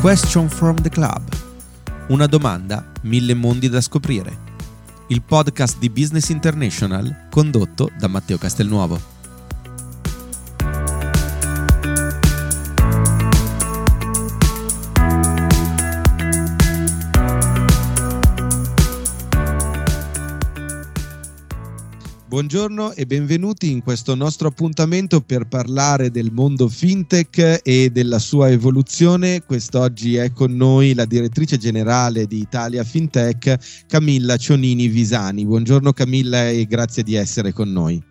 Question from the Club. Una domanda, mille mondi da scoprire. Il podcast di Business International condotto da Matteo Castelnuovo. Buongiorno e benvenuti in questo nostro appuntamento per parlare del mondo fintech e della sua evoluzione. Quest'oggi è con noi la direttrice generale di Italia Fintech, Camilla Cionini Visani. Buongiorno Camilla e grazie di essere con noi.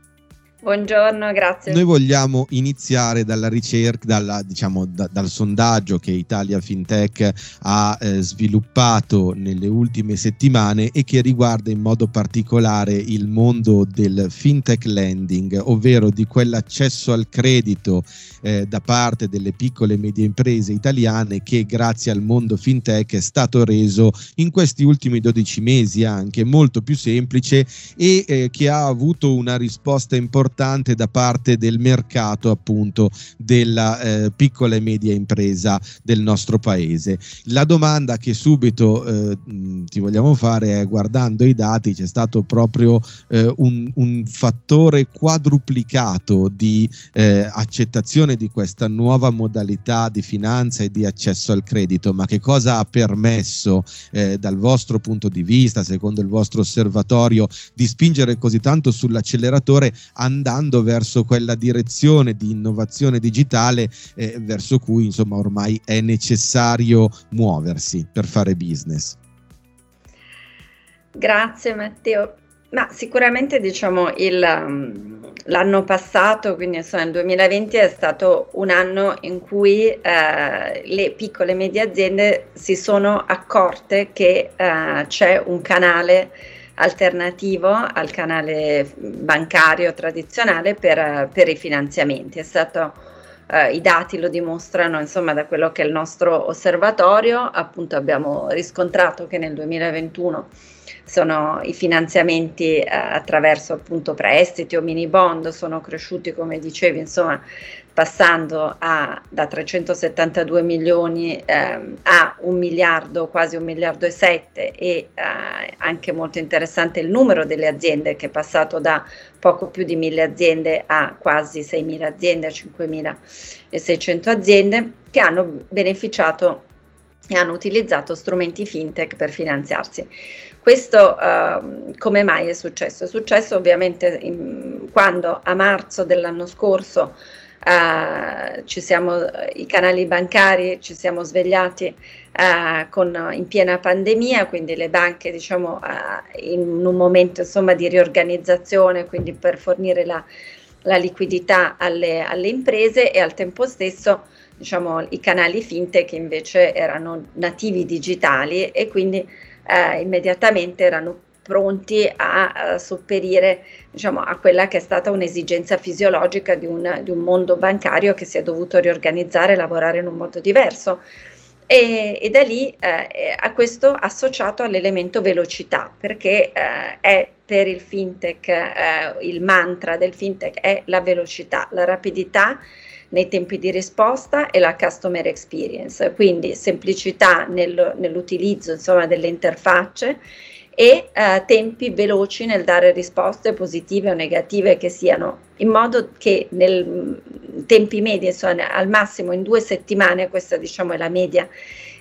Buongiorno, grazie. Noi vogliamo iniziare dalla ricerca, dalla, diciamo, da, dal sondaggio che Italia FinTech ha eh, sviluppato nelle ultime settimane e che riguarda in modo particolare il mondo del fintech lending, ovvero di quell'accesso al credito eh, da parte delle piccole e medie imprese italiane che grazie al mondo fintech è stato reso in questi ultimi 12 mesi anche molto più semplice e eh, che ha avuto una risposta importante importante da parte del mercato appunto della eh, piccola e media impresa del nostro paese. La domanda che subito eh, ti vogliamo fare è guardando i dati c'è stato proprio eh, un, un, fattore quadruplicato di eh, accettazione di questa nuova modalità di finanza e di accesso al credito, ma che cosa ha permesso eh, dal vostro punto di vista, secondo il vostro osservatorio, di spingere così tanto sull'acceleratore andando andando verso quella direzione di innovazione digitale eh, verso cui insomma ormai è necessario muoversi per fare business. Grazie Matteo. Ma sicuramente diciamo il, um, l'anno passato, quindi insomma il 2020 è stato un anno in cui eh, le piccole e medie aziende si sono accorte che eh, c'è un canale alternativo al canale bancario tradizionale per, per i finanziamenti. È stato, eh, I dati lo dimostrano, insomma, da quello che è il nostro osservatorio, appunto abbiamo riscontrato che nel 2021 sono i finanziamenti eh, attraverso appunto prestiti o mini bond sono cresciuti come dicevi insomma passando a, da 372 milioni eh, a un miliardo, quasi un miliardo e sette e eh, anche molto interessante il numero delle aziende che è passato da poco più di mille aziende a quasi 6.000 aziende, a 5.600 aziende che hanno beneficiato e hanno utilizzato strumenti fintech per finanziarsi. Questo uh, come mai è successo? È successo ovviamente in, quando a marzo dell'anno scorso Ci siamo, i canali bancari ci siamo svegliati uh, con, in piena pandemia, quindi le banche diciamo uh, in un momento insomma di riorganizzazione, quindi per fornire la, la liquidità alle, alle, imprese e al tempo stesso diciamo i canali fintech invece erano nativi digitali e quindi immediatamente erano pronti a, a sopperire diciamo, a quella che è stata un'esigenza fisiologica di un, di un mondo bancario che si è dovuto riorganizzare e lavorare in un modo diverso. E, e, da lì eh, a questo associato all'elemento velocità, perché eh, è per il fintech, eh, il mantra del fintech è la velocità, la rapidità nei tempi di risposta e la customer experience, quindi semplicità nel, nell'utilizzo insomma, delle interfacce e eh, tempi veloci nel dare risposte positive o negative che siano in modo che nei mm, tempi medi, insomma, al massimo in due settimane, questa diciamo è la media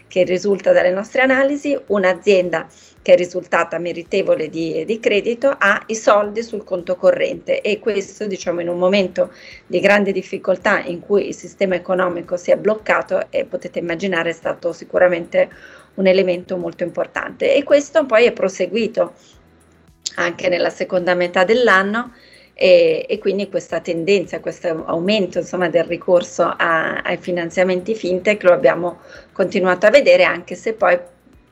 che risulta dalle nostre analisi, un'azienda che è risultata meritevole di, di, credito ha i soldi sul conto corrente e questo diciamo in un momento di grande difficoltà in cui il sistema economico si è bloccato e potete immaginare è stato sicuramente un elemento molto importante. E questo poi è proseguito anche nella seconda metà dell'anno e, e quindi questa tendenza, questo aumento insomma, del ricorso a, ai finanziamenti fintech lo abbiamo continuato a vedere anche se poi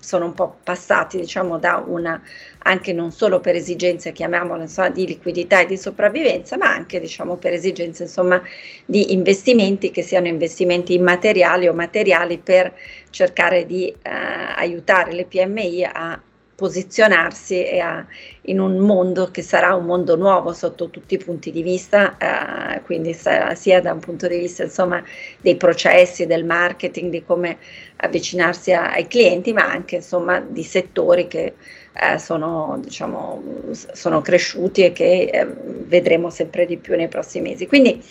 sono un po' passati diciamo da una anche non solo per esigenze chiamiamole insomma, di liquidità e di sopravvivenza ma anche diciamo per esigenze insomma di investimenti che siano investimenti immateriali o materiali per cercare di eh, aiutare le PMI a posizionarsi a, in un mondo che sarà un mondo nuovo sotto tutti i punti di vista, eh, quindi sa, sia da un punto di vista insomma, dei processi, del marketing, di come avvicinarsi a, ai clienti, ma anche insomma, di settori che eh, sono, diciamo, sono, cresciuti e che eh, vedremo sempre di più nei prossimi mesi. Quindi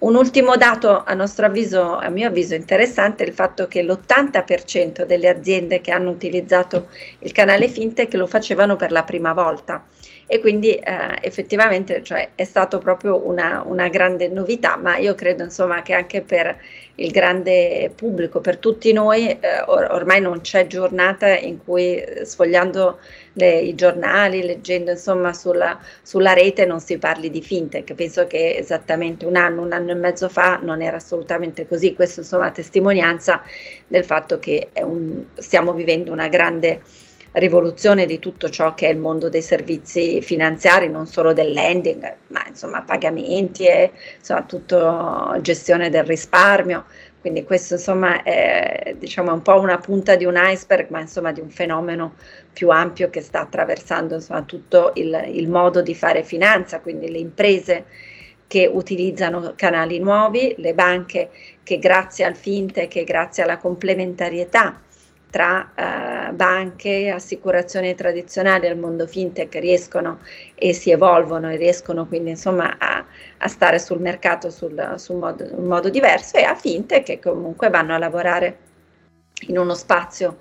un ultimo dato a nostro avviso, a mio avviso interessante, è il fatto che l'80% delle aziende che hanno utilizzato il canale fintech lo facevano per la prima volta. E quindi eh, effettivamente cioè, è stato proprio una, una, grande novità, ma io credo insomma che anche per il grande pubblico, per tutti noi, eh, or- ormai non c'è giornata in cui eh, sfogliando le, i giornali, leggendo insomma sulla, sulla, rete non si parli di fintech, penso che esattamente un anno, un anno e mezzo fa non era assolutamente così, questo insomma a testimonianza del fatto che un, stiamo vivendo una grande rivoluzione di tutto ciò che è il mondo dei servizi finanziari, non solo del lending, ma insomma pagamenti e insomma tutto gestione del risparmio. Quindi questo insomma è diciamo un po' una punta di un iceberg, ma insomma di un fenomeno più ampio che sta attraversando insomma tutto il, il modo di fare finanza, quindi le imprese che utilizzano canali nuovi, le banche che grazie al fintech e grazie alla complementarietà tra eh, banche, assicurazioni tradizionali al mondo fintech riescono e si evolvono e riescono quindi insomma a, a stare sul mercato sul, sul modo, un modo diverso e a fintech che comunque vanno a lavorare in uno spazio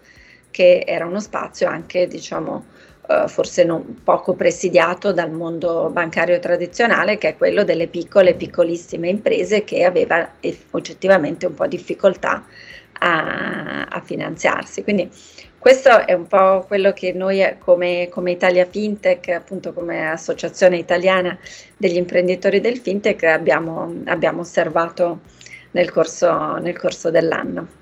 che era uno spazio anche diciamo uh, forse non poco presidiato dal mondo bancario tradizionale che è quello delle piccole piccolissime imprese che aveva oggettivamente un po' difficoltà a, a finanziarsi. Quindi questo è un po' quello che noi come, come, Italia FinTech, appunto come associazione italiana degli imprenditori del FinTech abbiamo, abbiamo osservato nel corso, nel corso dell'anno.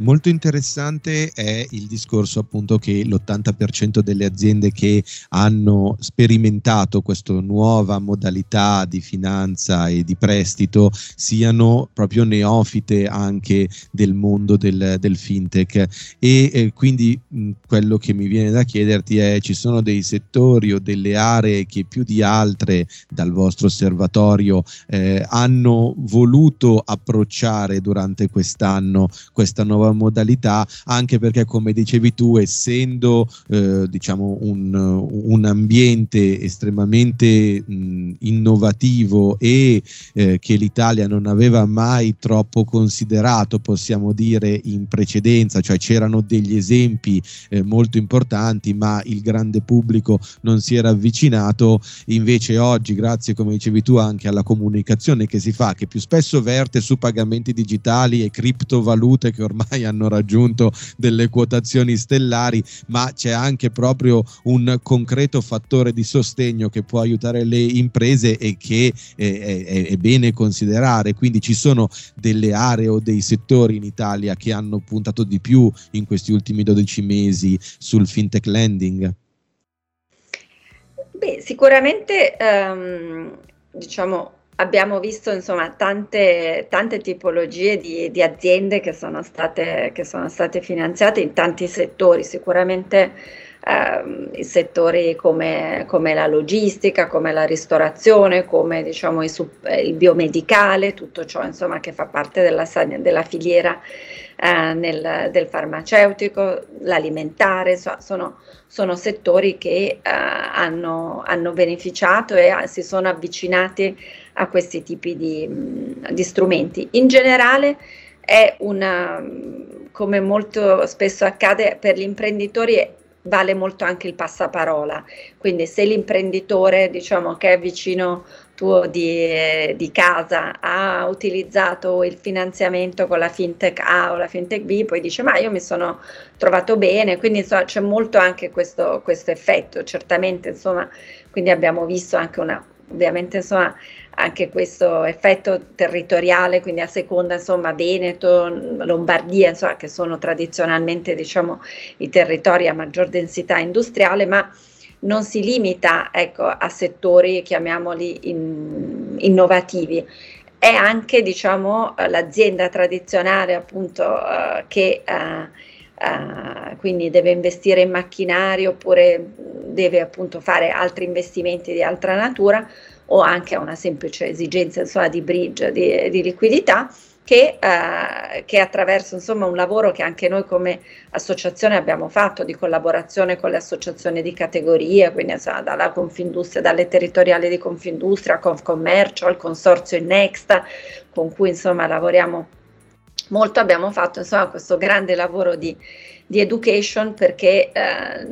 Molto interessante è il discorso appunto che l'80% delle aziende che hanno sperimentato questa nuova modalità di finanza e di prestito siano proprio neofite anche del mondo del, del fintech. E eh, quindi mh, quello che mi viene da chiederti è ci sono dei settori o delle aree che più di altre dal vostro osservatorio eh, hanno voluto approcciare durante quest'anno questa nuova modalità, anche perché come dicevi tu, essendo eh, diciamo un, un, ambiente estremamente mh, innovativo e eh, che l'Italia non aveva mai troppo considerato, possiamo dire, in precedenza, cioè c'erano degli esempi eh, molto importanti, ma il grande pubblico non si era avvicinato, invece oggi, grazie come dicevi tu, anche alla comunicazione che si fa, che più spesso verte su pagamenti digitali e criptovalute che ormai ormai hanno raggiunto delle quotazioni stellari, ma c'è anche proprio un concreto fattore di sostegno che può aiutare le imprese e che è, è, è bene considerare. Quindi ci sono delle aree o dei settori in Italia che hanno puntato di più in questi ultimi 12 mesi sul fintech lending? Beh, sicuramente um, diciamo abbiamo visto insomma tante, tante tipologie di, di aziende che sono, state, che sono state finanziate in tanti settori, sicuramente eh, i settori come, come, la logistica, come la ristorazione, come diciamo il, il biomedicale, tutto ciò insomma che fa parte della, della filiera eh, nel, del farmaceutico, l'alimentare, so, sono, sono, settori che eh, hanno, hanno, beneficiato e eh, si sono avvicinati a questi tipi di, di strumenti. In generale è una, come molto spesso accade per gli imprenditori, vale molto anche il passaparola. Quindi se l'imprenditore, diciamo, che è vicino tuo di, di, casa ha utilizzato il finanziamento con la fintech A o la fintech B, poi dice ma io mi sono trovato bene, quindi insomma, c'è molto anche questo, questo effetto, certamente insomma, quindi abbiamo visto anche una, ovviamente insomma, anche questo effetto territoriale, quindi a seconda insomma Veneto, Lombardia, insomma, che sono tradizionalmente diciamo i territori a maggior densità industriale, ma non si limita ecco, a settori, chiamiamoli in, innovativi, è anche diciamo, l'azienda tradizionale appunto uh, che uh, uh, quindi deve investire in macchinari oppure deve appunto fare altri investimenti di altra natura o anche a una semplice esigenza insomma, di bridge, di, di liquidità, che, eh, che, attraverso insomma, un lavoro che anche noi come associazione abbiamo fatto di collaborazione con le associazioni di categorie, quindi insomma, dalla Confindustria, dalle territoriali di Confindustria, Confcommercio, al consorzio Innexta, con cui insomma, lavoriamo molto, abbiamo fatto insomma, questo grande lavoro di, di education perché eh,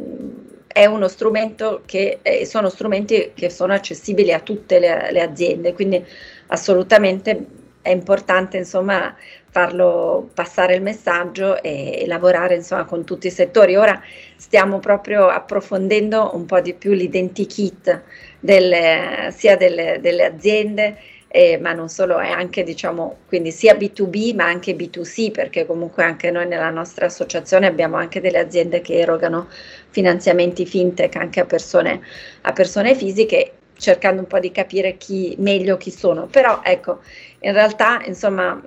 è uno strumento che eh, sono strumenti che sono accessibili a tutte le, le aziende, quindi assolutamente è importante insomma farlo passare il messaggio e, e, lavorare insomma con tutti i settori. Ora stiamo proprio approfondendo un po' di più l'identikit delle, sia delle, delle aziende eh, ma non solo, è anche diciamo quindi sia B2B ma anche B2C perché comunque anche noi nella nostra associazione abbiamo anche delle aziende che erogano finanziamenti fintech anche a persone, a persone fisiche cercando un po' di capire chi meglio chi sono, però ecco, in realtà insomma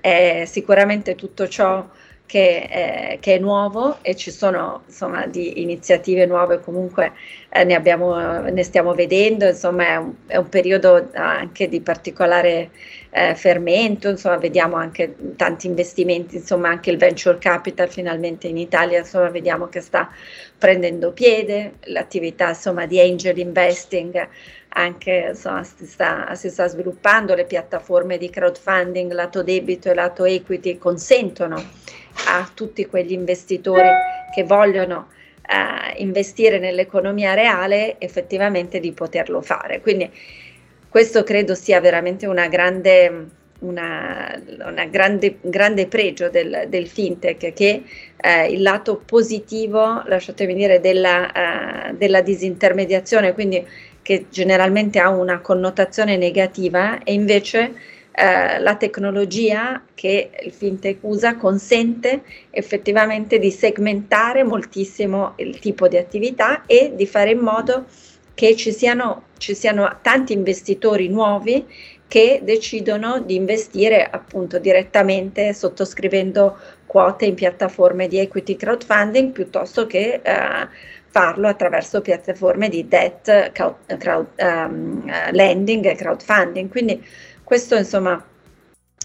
è sicuramente tutto ciò che è, che è nuovo e ci sono insomma di iniziative nuove comunque eh, ne, abbiamo, ne stiamo vedendo, insomma è un, è un periodo anche di particolare eh, fermento, insomma vediamo anche tanti investimenti, insomma anche il venture capital finalmente in Italia, insomma vediamo che sta prendendo piede, l'attività insomma di angel investing anche insomma, si, sta, si sta sviluppando, le piattaforme di crowdfunding lato debito e lato equity consentono a tutti quegli investitori che vogliono eh, investire nell'economia reale effettivamente di poterlo fare. Quindi questo credo sia veramente una grande, una, una grande, grande pregio del, del, fintech che eh, il lato positivo, lasciatemi dire, della, uh, della disintermediazione, quindi che generalmente ha una connotazione negativa e invece eh, la tecnologia che il fintech usa consente effettivamente di segmentare moltissimo il tipo di attività e di fare in modo che ci siano, ci siano tanti investitori nuovi che decidono di investire appunto direttamente sottoscrivendo quote in piattaforme di equity crowdfunding piuttosto che eh, farlo attraverso piattaforme di debt crowd, crowd, um, lending e crowdfunding. Quindi questo insomma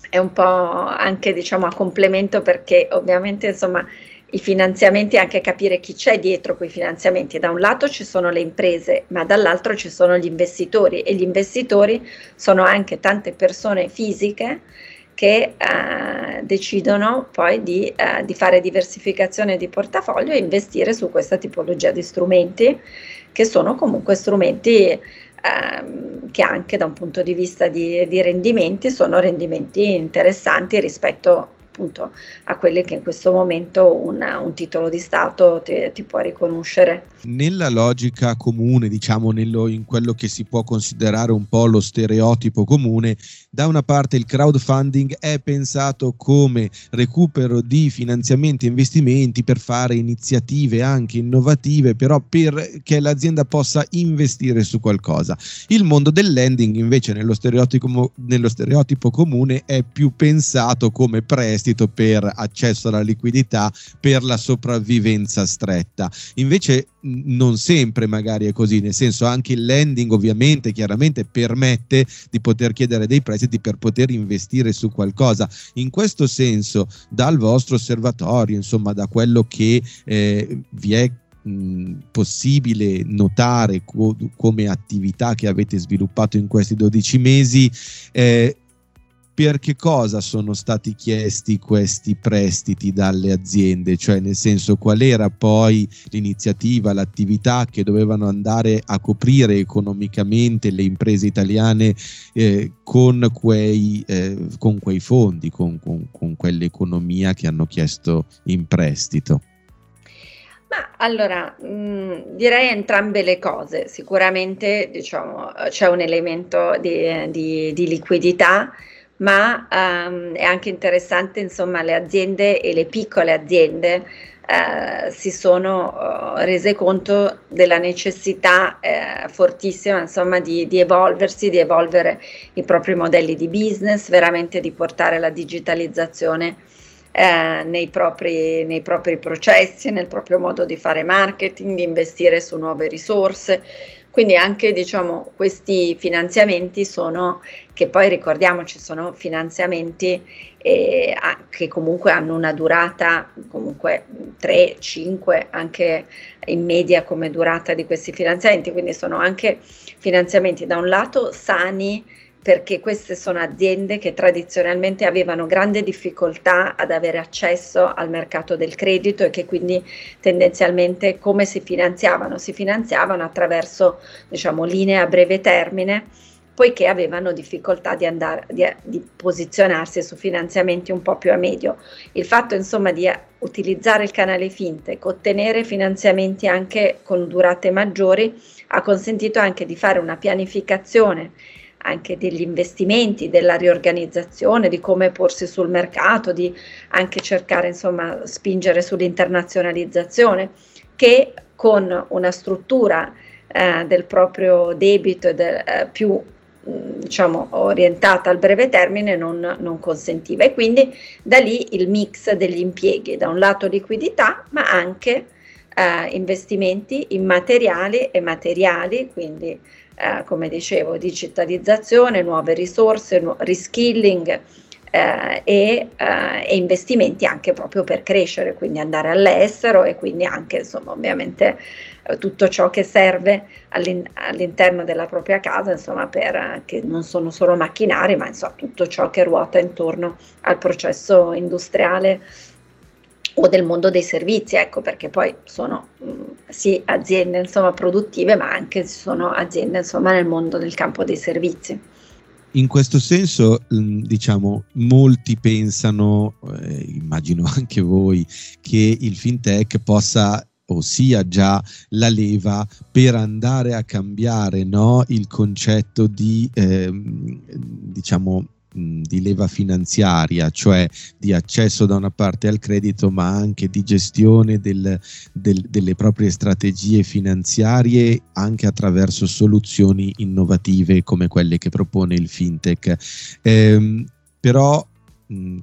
è un po' anche diciamo a complemento perché ovviamente insomma i finanziamenti e anche capire chi c'è dietro quei finanziamenti. Da un lato ci sono le imprese, ma dall'altro ci sono gli investitori e gli investitori sono anche tante persone fisiche che eh, decidono poi di, eh, di, fare diversificazione di portafoglio e investire su questa tipologia di strumenti che sono comunque strumenti ehm, che anche da un punto di vista di, di rendimenti sono rendimenti interessanti rispetto appunto a quelli che in questo momento una, un titolo di Stato ti, ti, può riconoscere. Nella logica comune, diciamo nello, in quello che si può considerare un po' lo stereotipo comune, da una parte il crowdfunding è pensato come recupero di finanziamenti e investimenti per fare iniziative anche innovative, però perché l'azienda possa investire su qualcosa. Il mondo del lending invece nello stereotipo, nello stereotipo comune è più pensato come prestito per accesso alla liquidità per la sopravvivenza stretta. Invece non sempre magari è così, nel senso anche il lending ovviamente chiaramente permette di poter chiedere dei prestiti per poter investire su qualcosa. In questo senso, dal vostro osservatorio, insomma, da quello che eh, vi è possibile notare co- come attività che avete sviluppato in questi 12 mesi, eh, per che cosa sono stati chiesti questi prestiti dalle aziende, cioè nel senso qual era poi l'iniziativa, l'attività che dovevano andare a coprire economicamente le imprese italiane eh, con, quei, eh, con, quei, fondi, con, con, con quell'economia che hanno chiesto in prestito. Ma allora, mh, mm, direi entrambe le cose. Sicuramente diciamo, c'è un elemento di, di, di liquidità ma um, è anche interessante, insomma, le aziende e le piccole aziende uh, si sono uh, rese conto della necessità uh, fortissima, insomma, di, di, evolversi, di evolvere i propri modelli di business, veramente di portare la digitalizzazione eh, nei, propri, nei propri processi, nel proprio modo di fare marketing, di investire su nuove risorse. Quindi anche diciamo, questi finanziamenti sono, che poi ricordiamoci, sono finanziamenti eh, che comunque hanno una durata comunque 3, 5, anche in media come durata di questi finanziamenti, quindi sono anche finanziamenti da un lato sani perché queste sono aziende che tradizionalmente avevano grande difficoltà ad avere accesso al mercato del credito e che quindi tendenzialmente come si finanziavano? Si finanziavano attraverso diciamo, linee a breve termine poiché avevano difficoltà di, andare, di, di, posizionarsi su finanziamenti un po' più a medio. Il fatto insomma di utilizzare il canale fintech, ottenere finanziamenti anche con durate maggiori, ha consentito anche di fare una pianificazione anche degli investimenti, della riorganizzazione, di come porsi sul mercato, di anche cercare insomma spingere sull'internazionalizzazione che con una struttura eh, del proprio debito del, eh, più diciamo orientata al breve termine non, non, consentiva. E quindi da lì il mix degli impieghi, da un lato liquidità ma anche eh, investimenti immateriali e materiali, quindi eh, come dicevo digitalizzazione, nuove risorse, nu- reskilling eh, e, eh, e, investimenti anche proprio per crescere, quindi andare all'estero e quindi anche insomma ovviamente eh, tutto ciò che serve all'in- all'interno della propria casa, insomma per, eh, che non sono solo macchinari, ma insomma tutto ciò che ruota intorno al processo industriale o del mondo dei servizi, ecco perché poi sono mh, mm, sì aziende insomma produttive, ma anche sono aziende insomma nel mondo del campo dei servizi. In questo senso, mm, diciamo, molti pensano, eh, immagino anche voi, che il fintech possa o sia già la leva per andare a cambiare no, il concetto di, eh, diciamo, di leva finanziaria, cioè di accesso da una parte al credito, ma anche di gestione del, del, delle proprie strategie finanziarie anche attraverso soluzioni innovative come quelle che propone il fintech. Eh, però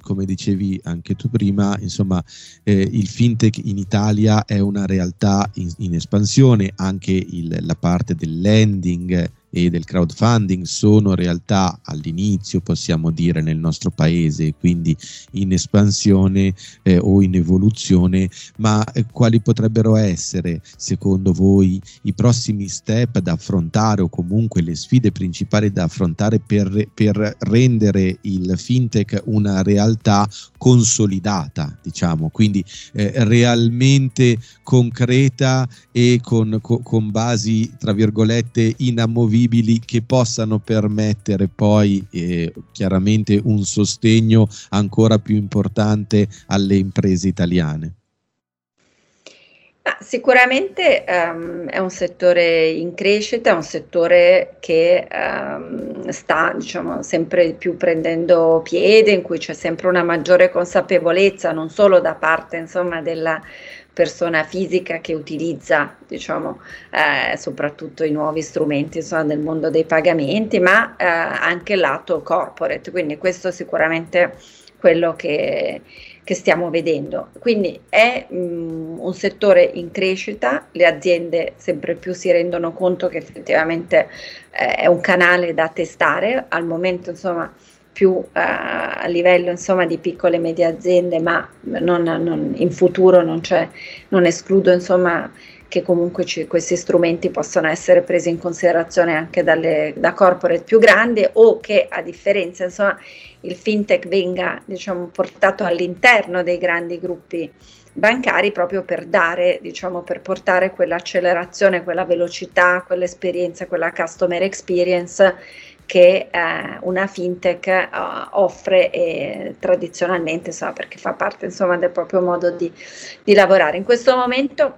come dicevi anche tu prima, insomma, eh, il fintech in Italia è una realtà in, in espansione, anche il, la parte del lending e del crowdfunding sono realtà all'inizio, possiamo dire, nel nostro paese, quindi in espansione eh, o in evoluzione, ma eh, quali potrebbero essere, secondo voi, i prossimi step da affrontare o comunque le sfide principali da affrontare per, per rendere il fintech una realtà consolidata, diciamo, quindi eh, realmente concreta e con, con, con basi, tra virgolette, inamovibili disponibili che possano permettere poi eh, chiaramente un sostegno ancora più importante alle imprese italiane? sicuramente um, è un settore in crescita, è un settore che um, sta diciamo, sempre più prendendo piede, in cui c'è sempre una maggiore consapevolezza non solo da parte insomma, della persona fisica che utilizza diciamo, eh, soprattutto i nuovi strumenti insomma, del mondo dei pagamenti, ma eh, anche lato corporate, quindi questo sicuramente quello che, che stiamo vedendo. Quindi è mh, mm, un settore in crescita, le aziende sempre più si rendono conto che effettivamente eh, è un canale da testare, al momento insomma più eh, a livello insomma, di piccole e medie aziende, ma non, non, in futuro non, non escludo insomma, che comunque ci, questi strumenti possano essere presi in considerazione anche dalle, da corporate più grandi o che a differenza insomma, il fintech venga diciamo, portato all'interno dei grandi gruppi bancari proprio per dare, diciamo, per portare quell'accelerazione, quella velocità, quell'esperienza, quella customer experience che eh, una fintech eh, offre eh, tradizionalmente, so, perché fa parte insomma, del proprio modo di, di, lavorare. In questo momento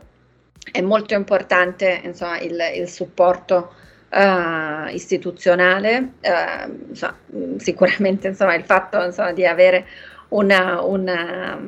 è molto importante insomma, il, il supporto Uh, istituzionale, uh, so, sicuramente insomma, il fatto insomma, di avere una, una,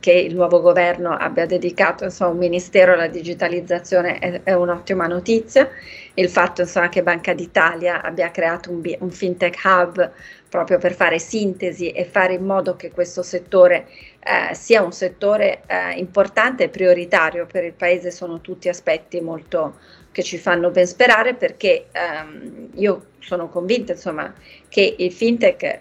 che il nuovo governo abbia dedicato insomma, un ministero alla digitalizzazione è, è un'ottima notizia. Il fatto insomma, che Banca d'Italia abbia creato un, un, fintech hub proprio per fare sintesi e fare in modo che questo settore eh, sia un settore eh, importante e prioritario per il Paese sono tutti aspetti molto che ci fanno ben sperare perché ehm, io sono convinta insomma, che il fintech eh,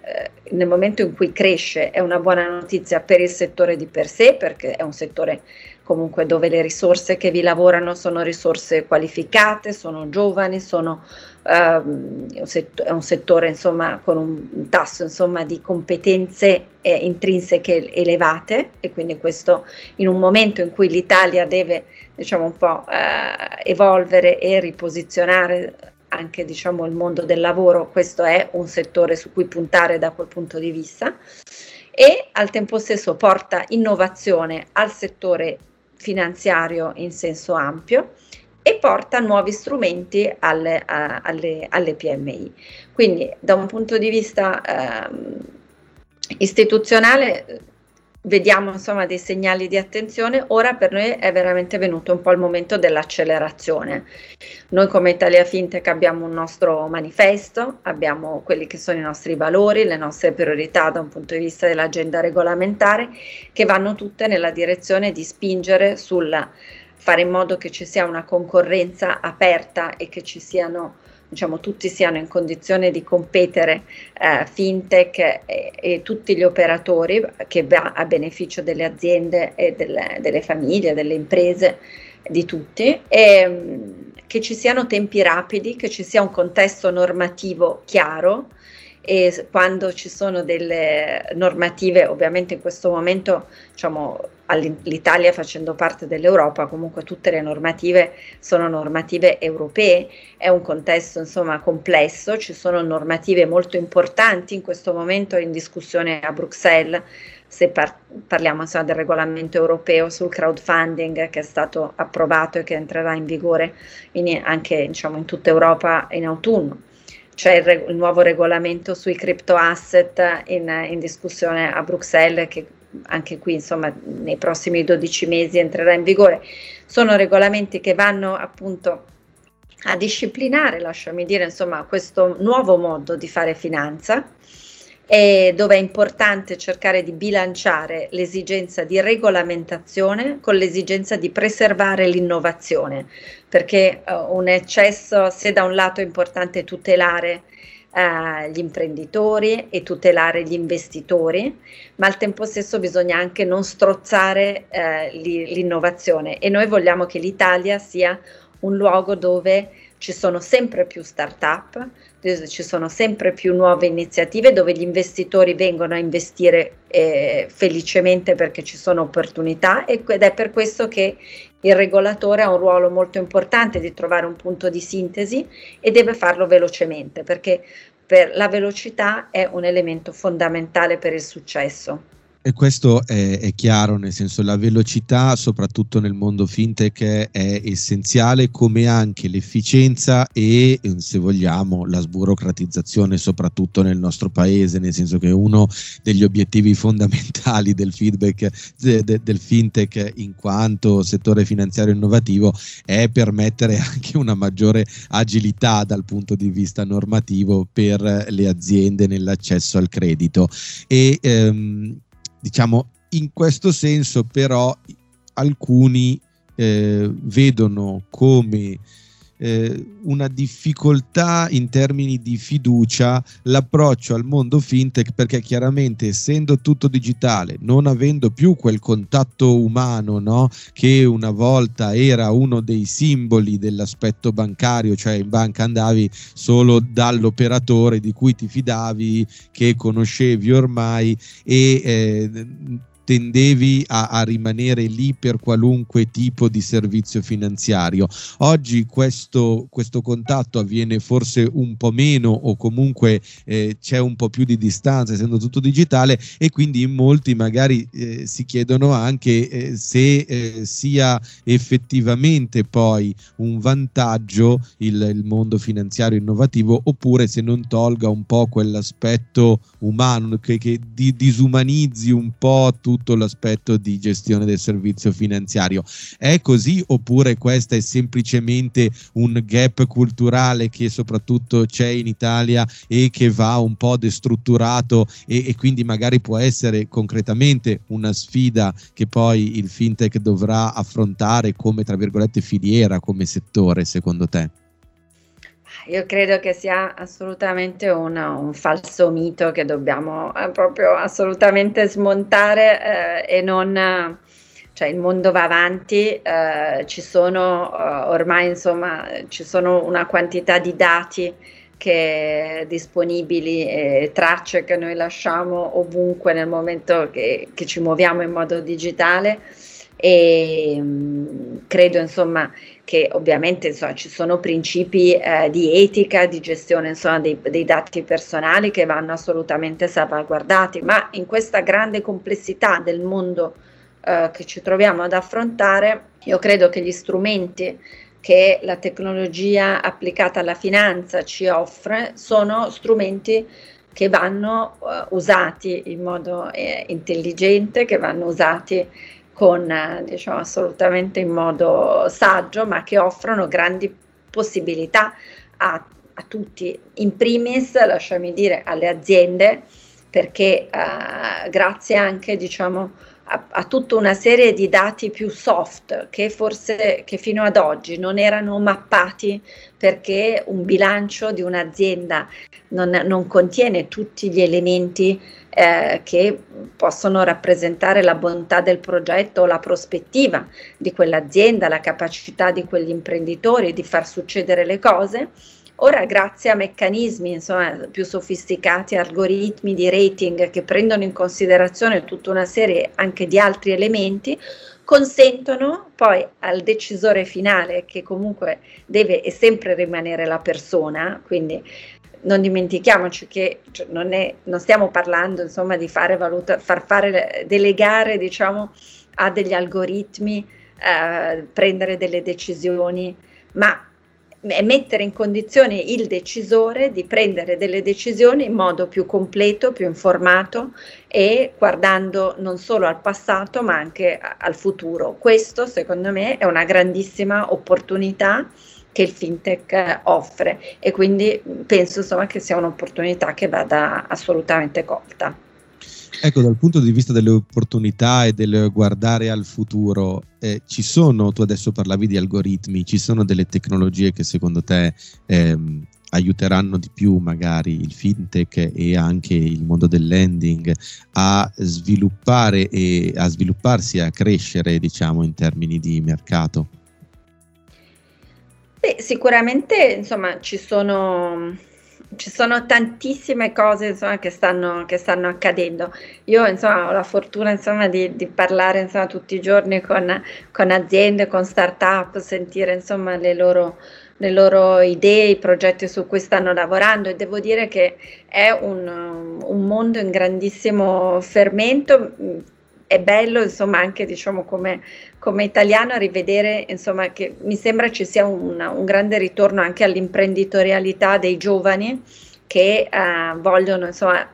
nel momento in cui cresce è una buona notizia per il settore di per sé perché è un settore comunque dove le risorse che vi lavorano sono risorse qualificate, sono giovani, sono, ehm, è un settore insomma, con un tasso insomma, di competenze eh, intrinseche elevate e quindi questo in un momento in cui l'Italia deve diciamo, un po' eh, evolvere e riposizionare anche diciamo, il mondo del lavoro, questo è un settore su cui puntare da quel punto di vista. E al tempo stesso porta innovazione al settore finanziario in senso ampio e porta nuovi strumenti alle, a, alle, alle PMI. Quindi da un punto di vista eh, istituzionale vediamo insomma dei segnali di attenzione, ora per noi è veramente venuto un po' il momento dell'accelerazione. Noi come Italia Fintech abbiamo un nostro manifesto, abbiamo quelli che sono i nostri valori, le nostre priorità da un punto di vista dell'agenda regolamentare, che vanno tutte nella direzione di spingere sul fare in modo che ci sia una concorrenza aperta e che ci siano diciamo, tutti siano in condizione di competere eh, fintech e, e, tutti gli operatori che va a beneficio delle aziende e delle, delle famiglie, delle imprese, di tutti, e che ci siano tempi rapidi, che ci sia un contesto normativo chiaro e quando ci sono delle normative, ovviamente in questo momento diciamo, l'Italia facendo parte dell'Europa, comunque tutte le normative sono normative europee, è un contesto insomma complesso, ci sono normative molto importanti in questo momento in discussione a Bruxelles, se par- parliamo insomma, del regolamento europeo sul crowdfunding che è stato approvato e che entrerà in vigore in, anche diciamo, in tutta Europa in autunno. C'è il, re- il, nuovo regolamento sui crypto asset in, in, discussione a Bruxelles che anche qui insomma nei prossimi 12 mesi entrerà in vigore. Sono regolamenti che vanno appunto a disciplinare, lasciami dire, insomma, questo nuovo modo di fare finanza dove è importante cercare di bilanciare l'esigenza di regolamentazione con l'esigenza di preservare l'innovazione, perché uh, un eccesso, se da un lato è importante tutelare uh, gli imprenditori e tutelare gli investitori, ma al tempo stesso bisogna anche non strozzare li, l'innovazione. E noi vogliamo che l'Italia sia un luogo dove ci sono sempre più start-up, ci sono sempre più nuove iniziative dove gli investitori vengono a investire eh, felicemente perché ci sono opportunità ed è per questo che il regolatore ha un ruolo molto importante di trovare un punto di sintesi e deve farlo velocemente perché per la velocità è un elemento fondamentale per il successo. E questo è, è, chiaro, nel senso la velocità, soprattutto nel mondo fintech, è essenziale, come anche l'efficienza e, se vogliamo, la sburocratizzazione, soprattutto nel nostro paese, nel senso che uno degli obiettivi fondamentali del feedback de, de, del fintech in quanto settore finanziario innovativo è permettere anche una maggiore agilità dal punto di vista normativo per le aziende nell'accesso al credito. E, ehm, diciamo in questo senso però alcuni eh, vedono come eh, una difficoltà in termini di fiducia l'approccio al mondo fintech perché chiaramente essendo tutto digitale, non avendo più quel contatto umano no, che una volta era uno dei simboli dell'aspetto bancario, cioè in banca andavi solo dall'operatore di cui ti fidavi, che conoscevi ormai e eh, tendevi a, a, rimanere lì per qualunque tipo di servizio finanziario. Oggi questo, questo contatto avviene forse un po' meno o comunque eh, c'è un po' più di distanza essendo tutto digitale e quindi in molti magari eh, si chiedono anche eh, se eh, sia effettivamente poi un vantaggio il, il mondo finanziario innovativo oppure se non tolga un po' quell'aspetto umano che, che di, disumanizzi un po' tutto tutto l'aspetto di gestione del servizio finanziario. È così oppure questa è semplicemente un gap culturale che soprattutto c'è in Italia e che va un po' destrutturato e, e quindi magari può essere concretamente una sfida che poi il fintech dovrà affrontare come tra virgolette filiera, come settore secondo te? Io credo che sia assolutamente una, un falso mito che dobbiamo eh, proprio assolutamente smontare eh, e non, cioè il mondo va avanti, eh, ci sono eh, ormai insomma, ci sono una quantità di dati che disponibili e tracce che noi lasciamo ovunque nel momento che, che ci muoviamo in modo digitale. E mh, mm, credo insomma che ovviamente insomma, ci sono principi eh, di etica, di gestione insomma, dei, dei, dati personali che vanno assolutamente salvaguardati, ma in questa grande complessità del mondo eh, che ci troviamo ad affrontare, io credo che gli strumenti che la tecnologia applicata alla finanza ci offre sono strumenti che vanno uh, usati in modo eh, intelligente, che vanno usati con diciamo assolutamente in modo saggio, ma che offrono grandi possibilità a, a tutti, in primis, lasciami dire, alle aziende, perché eh, grazie anche diciamo, a, a, tutta una serie di dati più soft che forse che fino ad oggi non erano mappati perché un bilancio di un'azienda non, non contiene tutti gli elementi eh, che possono rappresentare la bontà del progetto o la prospettiva di quell'azienda, la capacità di quegli imprenditori di far succedere le cose. Ora, grazie a meccanismi insomma, più sofisticati, algoritmi di rating che prendono in considerazione tutta una serie anche di altri elementi, consentono poi al decisore finale, che comunque deve e sempre rimanere la persona, quindi non dimentichiamoci che cioè, non, è, non, stiamo parlando insomma di fare valuta, far fare, delegare diciamo a degli algoritmi, eh, prendere delle decisioni, ma mettere in condizione il decisore di prendere delle decisioni in modo più completo, più informato e guardando non solo al passato ma anche al futuro. Questo secondo me è una grandissima opportunità che il fintech offre e quindi penso insomma che sia un'opportunità che vada assolutamente colta. Ecco, dal punto di vista delle opportunità e del guardare al futuro, eh, ci sono, tu adesso parlavi di algoritmi, ci sono delle tecnologie che secondo te ehm, aiuteranno di più magari il fintech e anche il mondo del lending a sviluppare e a svilupparsi a crescere, diciamo, in termini di mercato? Beh, sicuramente insomma ci sono, ci sono tantissime cose insomma, che, stanno, che stanno accadendo. Io insomma, ho la fortuna insomma, di, di parlare insomma, tutti i giorni con, con aziende, con start-up, sentire insomma, le loro le loro idee, i progetti su cui stanno lavorando e devo dire che è un, un mondo in grandissimo fermento è bello insomma anche diciamo come, come italiano rivedere insomma che mi sembra ci sia una, un grande ritorno anche all'imprenditorialità dei giovani che eh, vogliono insomma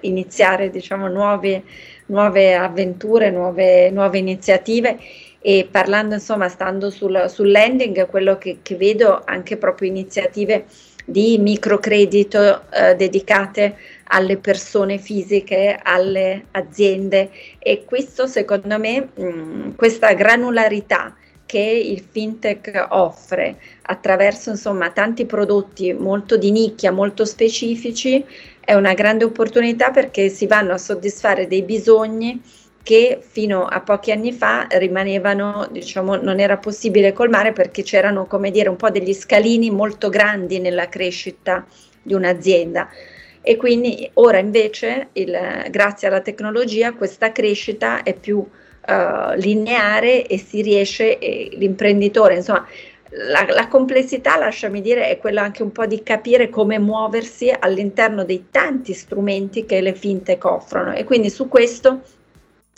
iniziare diciamo nuove, nuove avventure, nuove, nuove iniziative. E parlando insomma stando sul, sul lending quello che, che vedo anche proprio iniziative di microcredito eh, dedicate alle persone fisiche, alle aziende e questo secondo me, mh, questa granularità che il fintech offre attraverso insomma tanti prodotti molto di nicchia, molto specifici, è una grande opportunità perché si vanno a soddisfare dei bisogni che fino a pochi anni fa rimanevano, diciamo, non era possibile colmare perché c'erano, come dire, un po' degli scalini molto grandi nella crescita di un'azienda. E quindi ora invece, il, grazie alla tecnologia, questa crescita è più uh, lineare e si riesce, e l'imprenditore, insomma, la, la, complessità, lasciami dire, è quella anche un po' di capire come muoversi all'interno dei tanti strumenti che le fintech offrono. E quindi su questo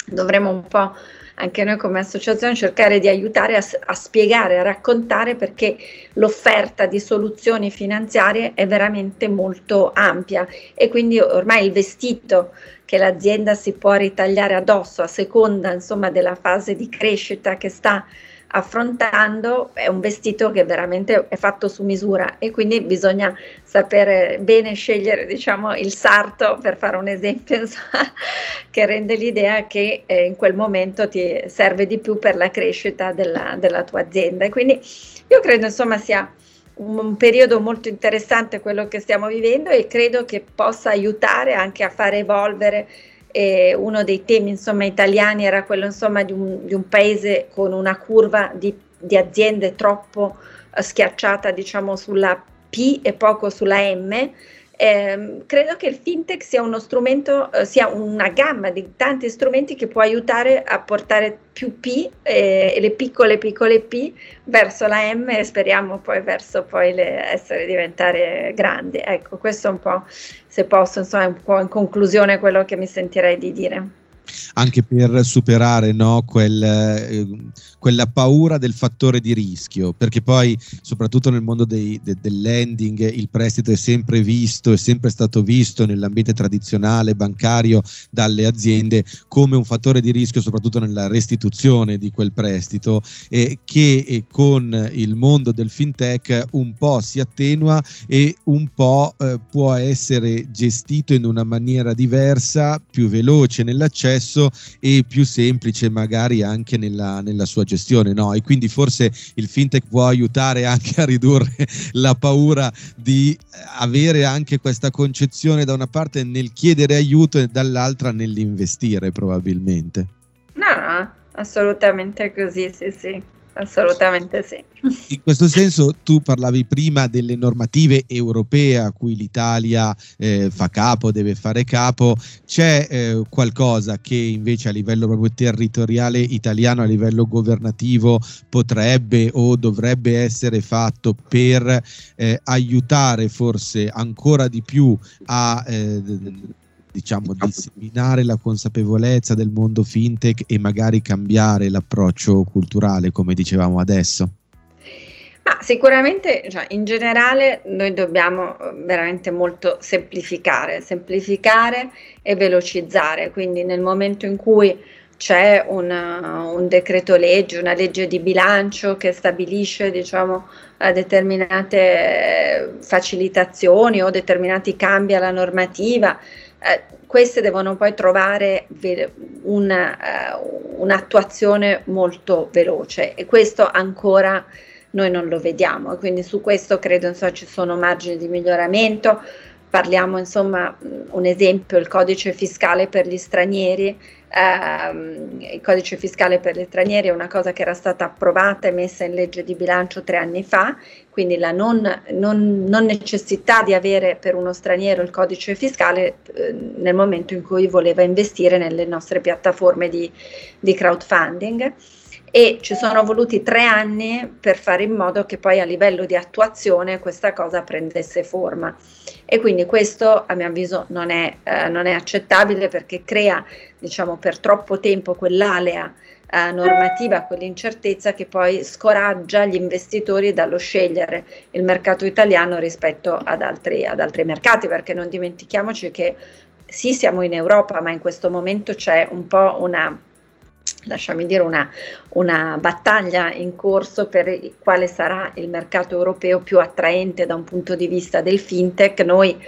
dovremo un po' anche noi come associazione cercare di aiutare a, a spiegare, a raccontare perché l'offerta di soluzioni finanziarie è veramente molto ampia. E quindi ormai il vestito che l'azienda si può ritagliare addosso a seconda insomma della fase di crescita che sta affrontando è un vestito che veramente è fatto su misura e quindi bisogna sapere bene scegliere diciamo il sarto per fare un esempio insomma, che rende l'idea che eh, in quel momento ti serve di più per la crescita della, della tua azienda. E quindi io credo insomma sia un, periodo molto interessante quello che stiamo vivendo e credo che possa aiutare anche a far evolvere eh, uno dei temi insomma, italiani era quello insomma, di, un, di un paese con una curva di, di aziende troppo eh, schiacciata diciamo, sulla P e poco sulla M eh, credo che il fintech sia uno strumento, eh, sia una gamma di tanti strumenti che può aiutare a portare più P eh, e le piccole piccole P verso la M e speriamo poi verso poi le, essere diventare grandi. Ecco, questo è un po', se posso, insomma, un po' in conclusione quello che mi sentirei di dire anche per superare no, quel, eh, quella paura del fattore di rischio, perché poi soprattutto nel mondo dei, de, del lending il prestito è sempre visto, è sempre stato visto nell'ambiente tradizionale bancario dalle aziende come un fattore di rischio soprattutto nella restituzione di quel prestito eh, che con il mondo del fintech un po' si attenua e un po' eh, può essere gestito in una maniera diversa, più veloce nell'accesso accesso e più semplice magari anche nella, nella sua gestione. No? E quindi forse il fintech può aiutare anche a ridurre la paura di avere anche questa concezione da una parte nel chiedere aiuto e dall'altra nell'investire probabilmente. No, assolutamente così, sì, sì. Assolutamente sì. In questo senso tu parlavi prima delle normative europee a cui l'Italia eh, fa capo, deve fare capo, c'è eh, qualcosa che invece a livello proprio territoriale italiano, a livello governativo potrebbe o dovrebbe essere fatto per eh, aiutare forse ancora di più a eh, diciamo, disseminare la consapevolezza del mondo fintech e magari cambiare l'approccio culturale, come dicevamo adesso? Ma sicuramente cioè, in generale noi dobbiamo eh, veramente molto semplificare, semplificare e velocizzare, quindi nel momento in cui c'è una, un decreto legge, una legge di bilancio che stabilisce diciamo, determinate facilitazioni o determinati cambi alla normativa, eh, queste devono poi trovare una, uh, un'attuazione molto veloce e questo ancora noi non lo vediamo, quindi su questo credo insomma, ci sono margini di miglioramento. Parliamo insomma, un esempio, il codice fiscale per gli stranieri, ehm, il codice fiscale per gli stranieri è una cosa che era stata approvata e messa in legge di bilancio tre anni fa, quindi la non, non, non necessità di avere per uno straniero il codice fiscale eh, nel momento in cui voleva investire nelle nostre piattaforme di, di crowdfunding. E ci sono voluti tre anni per fare in modo che poi a livello di attuazione questa cosa prendesse forma. E quindi questo a mio avviso non è, eh, non è accettabile perché crea diciamo per troppo tempo quell'alea eh, normativa, quell'incertezza che poi scoraggia gli investitori dallo scegliere il mercato italiano rispetto ad altri, ad altri mercati perché non dimentichiamoci che sì siamo in Europa ma in questo momento c'è un po' una lasciami dire, una, una, battaglia in corso per quale sarà il mercato europeo più attraente da un punto di vista del fintech. Noi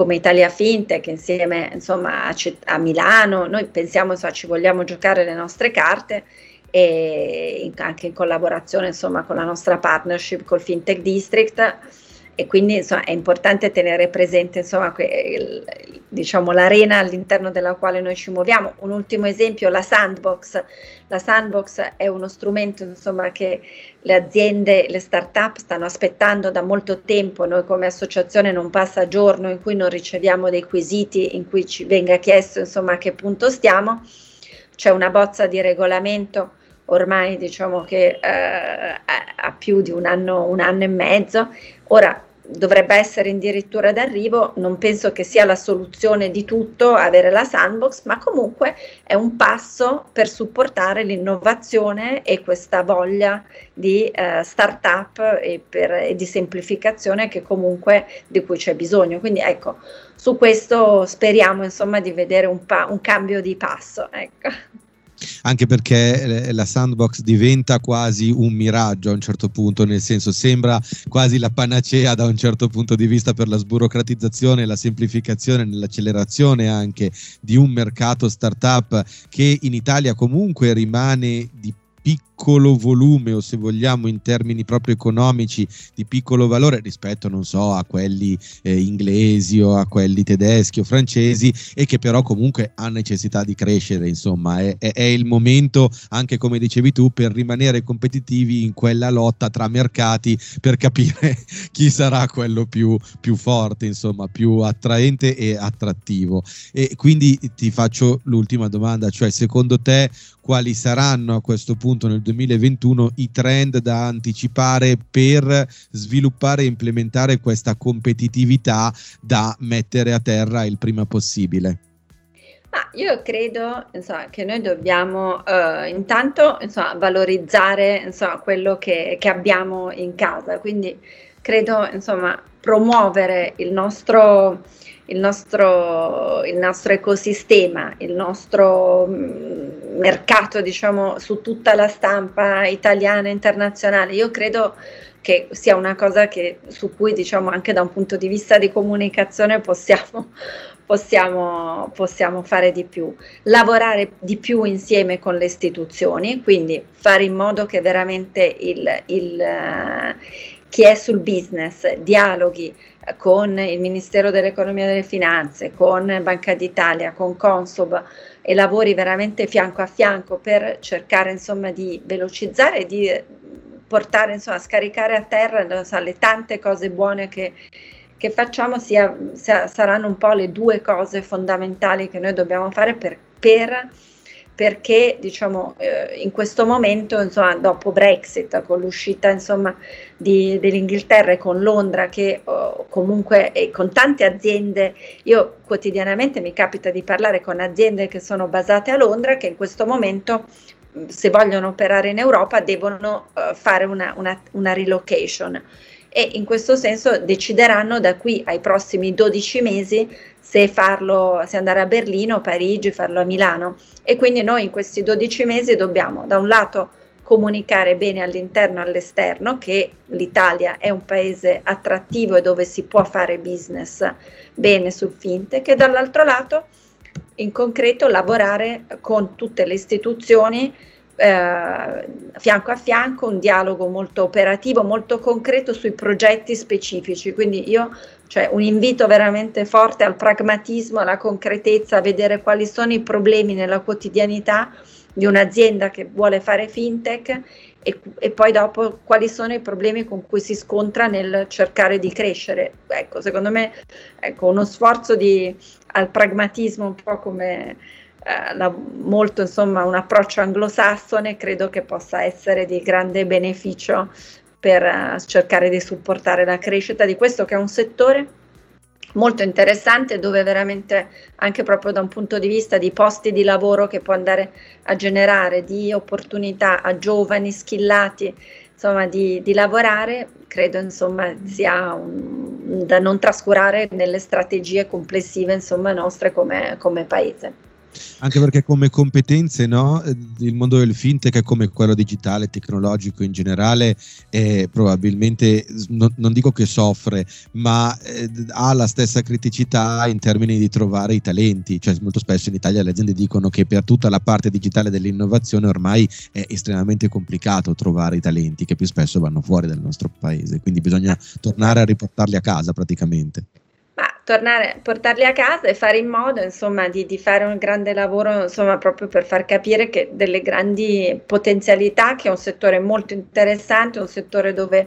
come Italia Fintech insieme insomma, a, a Milano, noi pensiamo insomma, ci vogliamo giocare le nostre carte e in, anche in collaborazione insomma, con la nostra partnership col Fintech District e quindi insomma, è importante tenere presente insomma, que- diciamo, l'arena all'interno della quale noi ci muoviamo. Un ultimo esempio, la sandbox. La sandbox è uno strumento insomma, che le aziende, le start-up stanno aspettando da molto tempo. Noi come associazione non passa giorno in cui non riceviamo dei quesiti in cui ci venga chiesto a che punto stiamo. C'è una bozza di regolamento ormai diciamo che eh, ha più di un anno, un anno e mezzo. Ora dovrebbe essere addirittura d'arrivo, non penso che sia la soluzione di tutto avere la sandbox, ma comunque è un passo per supportare l'innovazione e questa voglia di eh, start-up e, per, e di semplificazione che comunque di cui c'è bisogno. Quindi ecco, su questo speriamo insomma di vedere un, pa- un cambio di passo. Ecco anche perché eh, la sandbox diventa quasi un miraggio a un certo punto, nel senso sembra quasi la panacea da un certo punto di vista per la sburocratizzazione, la semplificazione, l'accelerazione anche di un mercato startup che in Italia comunque rimane di piccolo volume o se vogliamo in termini proprio economici di piccolo valore rispetto non so a quelli eh, inglesi o a quelli tedeschi o francesi e che però comunque ha necessità di crescere insomma. È, è, è il momento anche come dicevi tu per rimanere competitivi in quella lotta tra mercati per capire chi sarà quello più, più forte insomma più attraente e attrattivo. E quindi ti faccio l'ultima domanda cioè secondo te quali saranno a questo punto nel 2021 i trend da anticipare per sviluppare e implementare questa competitività da mettere a terra il prima possibile? Ah, io credo insomma, che noi dobbiamo uh, intanto insomma, valorizzare insomma, quello che, che, abbiamo in casa, quindi credo promuovere il nostro, il nostro, il nostro ecosistema, il nostro mm, mercato diciamo, su tutta la stampa italiana e internazionale. Io credo che sia una cosa che, su cui diciamo, anche da un punto di vista di comunicazione possiamo, possiamo, possiamo fare di più, lavorare di più insieme con le istituzioni, quindi fare in modo che veramente il, il, uh, chi è sul business dialoghi con il Ministero dell'Economia e delle Finanze, con Banca d'Italia, con Consob e lavori veramente fianco a fianco per cercare insomma di velocizzare e di portare insomma a scaricare a terra so, le tante cose buone che, che facciamo sia, sia, saranno un po' le due cose fondamentali che noi dobbiamo fare per, per perché diciamo, eh, in questo momento, insomma, dopo Brexit, con l'uscita insomma, di, dell'Inghilterra e con Londra, che oh, comunque e con tante aziende, io quotidianamente mi capita di parlare con aziende che sono basate a Londra, che in questo momento se vogliono operare in Europa devono uh, fare una, una, una relocation. E in questo senso decideranno da qui ai prossimi 12 mesi se farlo, se andare a Berlino, Parigi, farlo a Milano. E quindi noi in questi 12 mesi dobbiamo da un lato comunicare bene all'interno e all'esterno che l'Italia è un paese attrattivo e dove si può fare business bene sul fintech e dall'altro lato in concreto lavorare con tutte le istituzioni eh, fianco a fianco, un dialogo molto operativo, molto concreto sui progetti specifici. Quindi io cioè un invito veramente forte al pragmatismo, alla concretezza, a vedere quali sono i problemi nella quotidianità di un'azienda che vuole fare fintech e, e, poi dopo quali sono i problemi con cui si scontra nel cercare di crescere. Ecco, secondo me ecco, uno sforzo di, al pragmatismo, un po' come eh, la, molto insomma un approccio anglosassone, credo che possa essere di grande beneficio per uh, cercare di supportare la crescita di questo che è un settore molto interessante dove veramente anche proprio da un punto di vista di posti di lavoro che può andare a generare di opportunità a giovani skillati insomma di, di lavorare credo insomma sia un, da non trascurare nelle strategie complessive insomma nostre come, come paese anche perché come competenze no, il mondo del fintech come quello digitale, tecnologico in generale, è probabilmente, non, non dico che soffre, ma eh, ha la stessa criticità in termini di trovare i talenti, cioè molto spesso in Italia le aziende dicono che per tutta la parte digitale dell'innovazione ormai è estremamente complicato trovare i talenti che più spesso vanno fuori dal nostro paese, quindi bisogna tornare a riportarli a casa praticamente tornare, portarli a casa e fare in modo insomma di, di, fare un grande lavoro insomma proprio per far capire che delle grandi potenzialità che è un settore molto interessante, un settore dove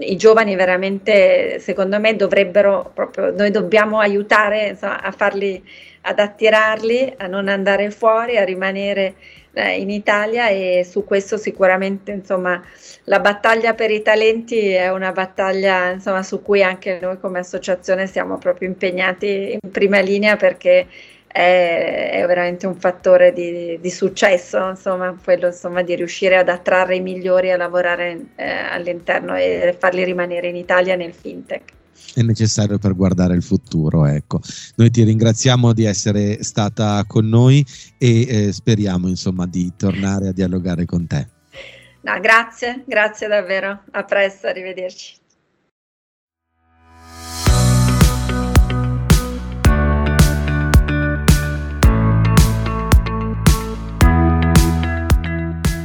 i giovani veramente secondo me dovrebbero proprio noi dobbiamo aiutare insomma, a farli ad attirarli a non andare fuori a rimanere eh, in Italia e su questo sicuramente insomma la battaglia per i talenti è una battaglia insomma, su cui anche noi come associazione siamo proprio impegnati in prima linea perché è, è veramente un fattore di, di successo, insomma, quello di riuscire ad attrarre i migliori a lavorare eh, all'interno e farli rimanere in Italia nel fintech è necessario per guardare il futuro. Ecco. Noi ti ringraziamo di essere stata con noi e eh, speriamo insomma di tornare a dialogare con te. No, grazie, grazie davvero. A presto, arrivederci.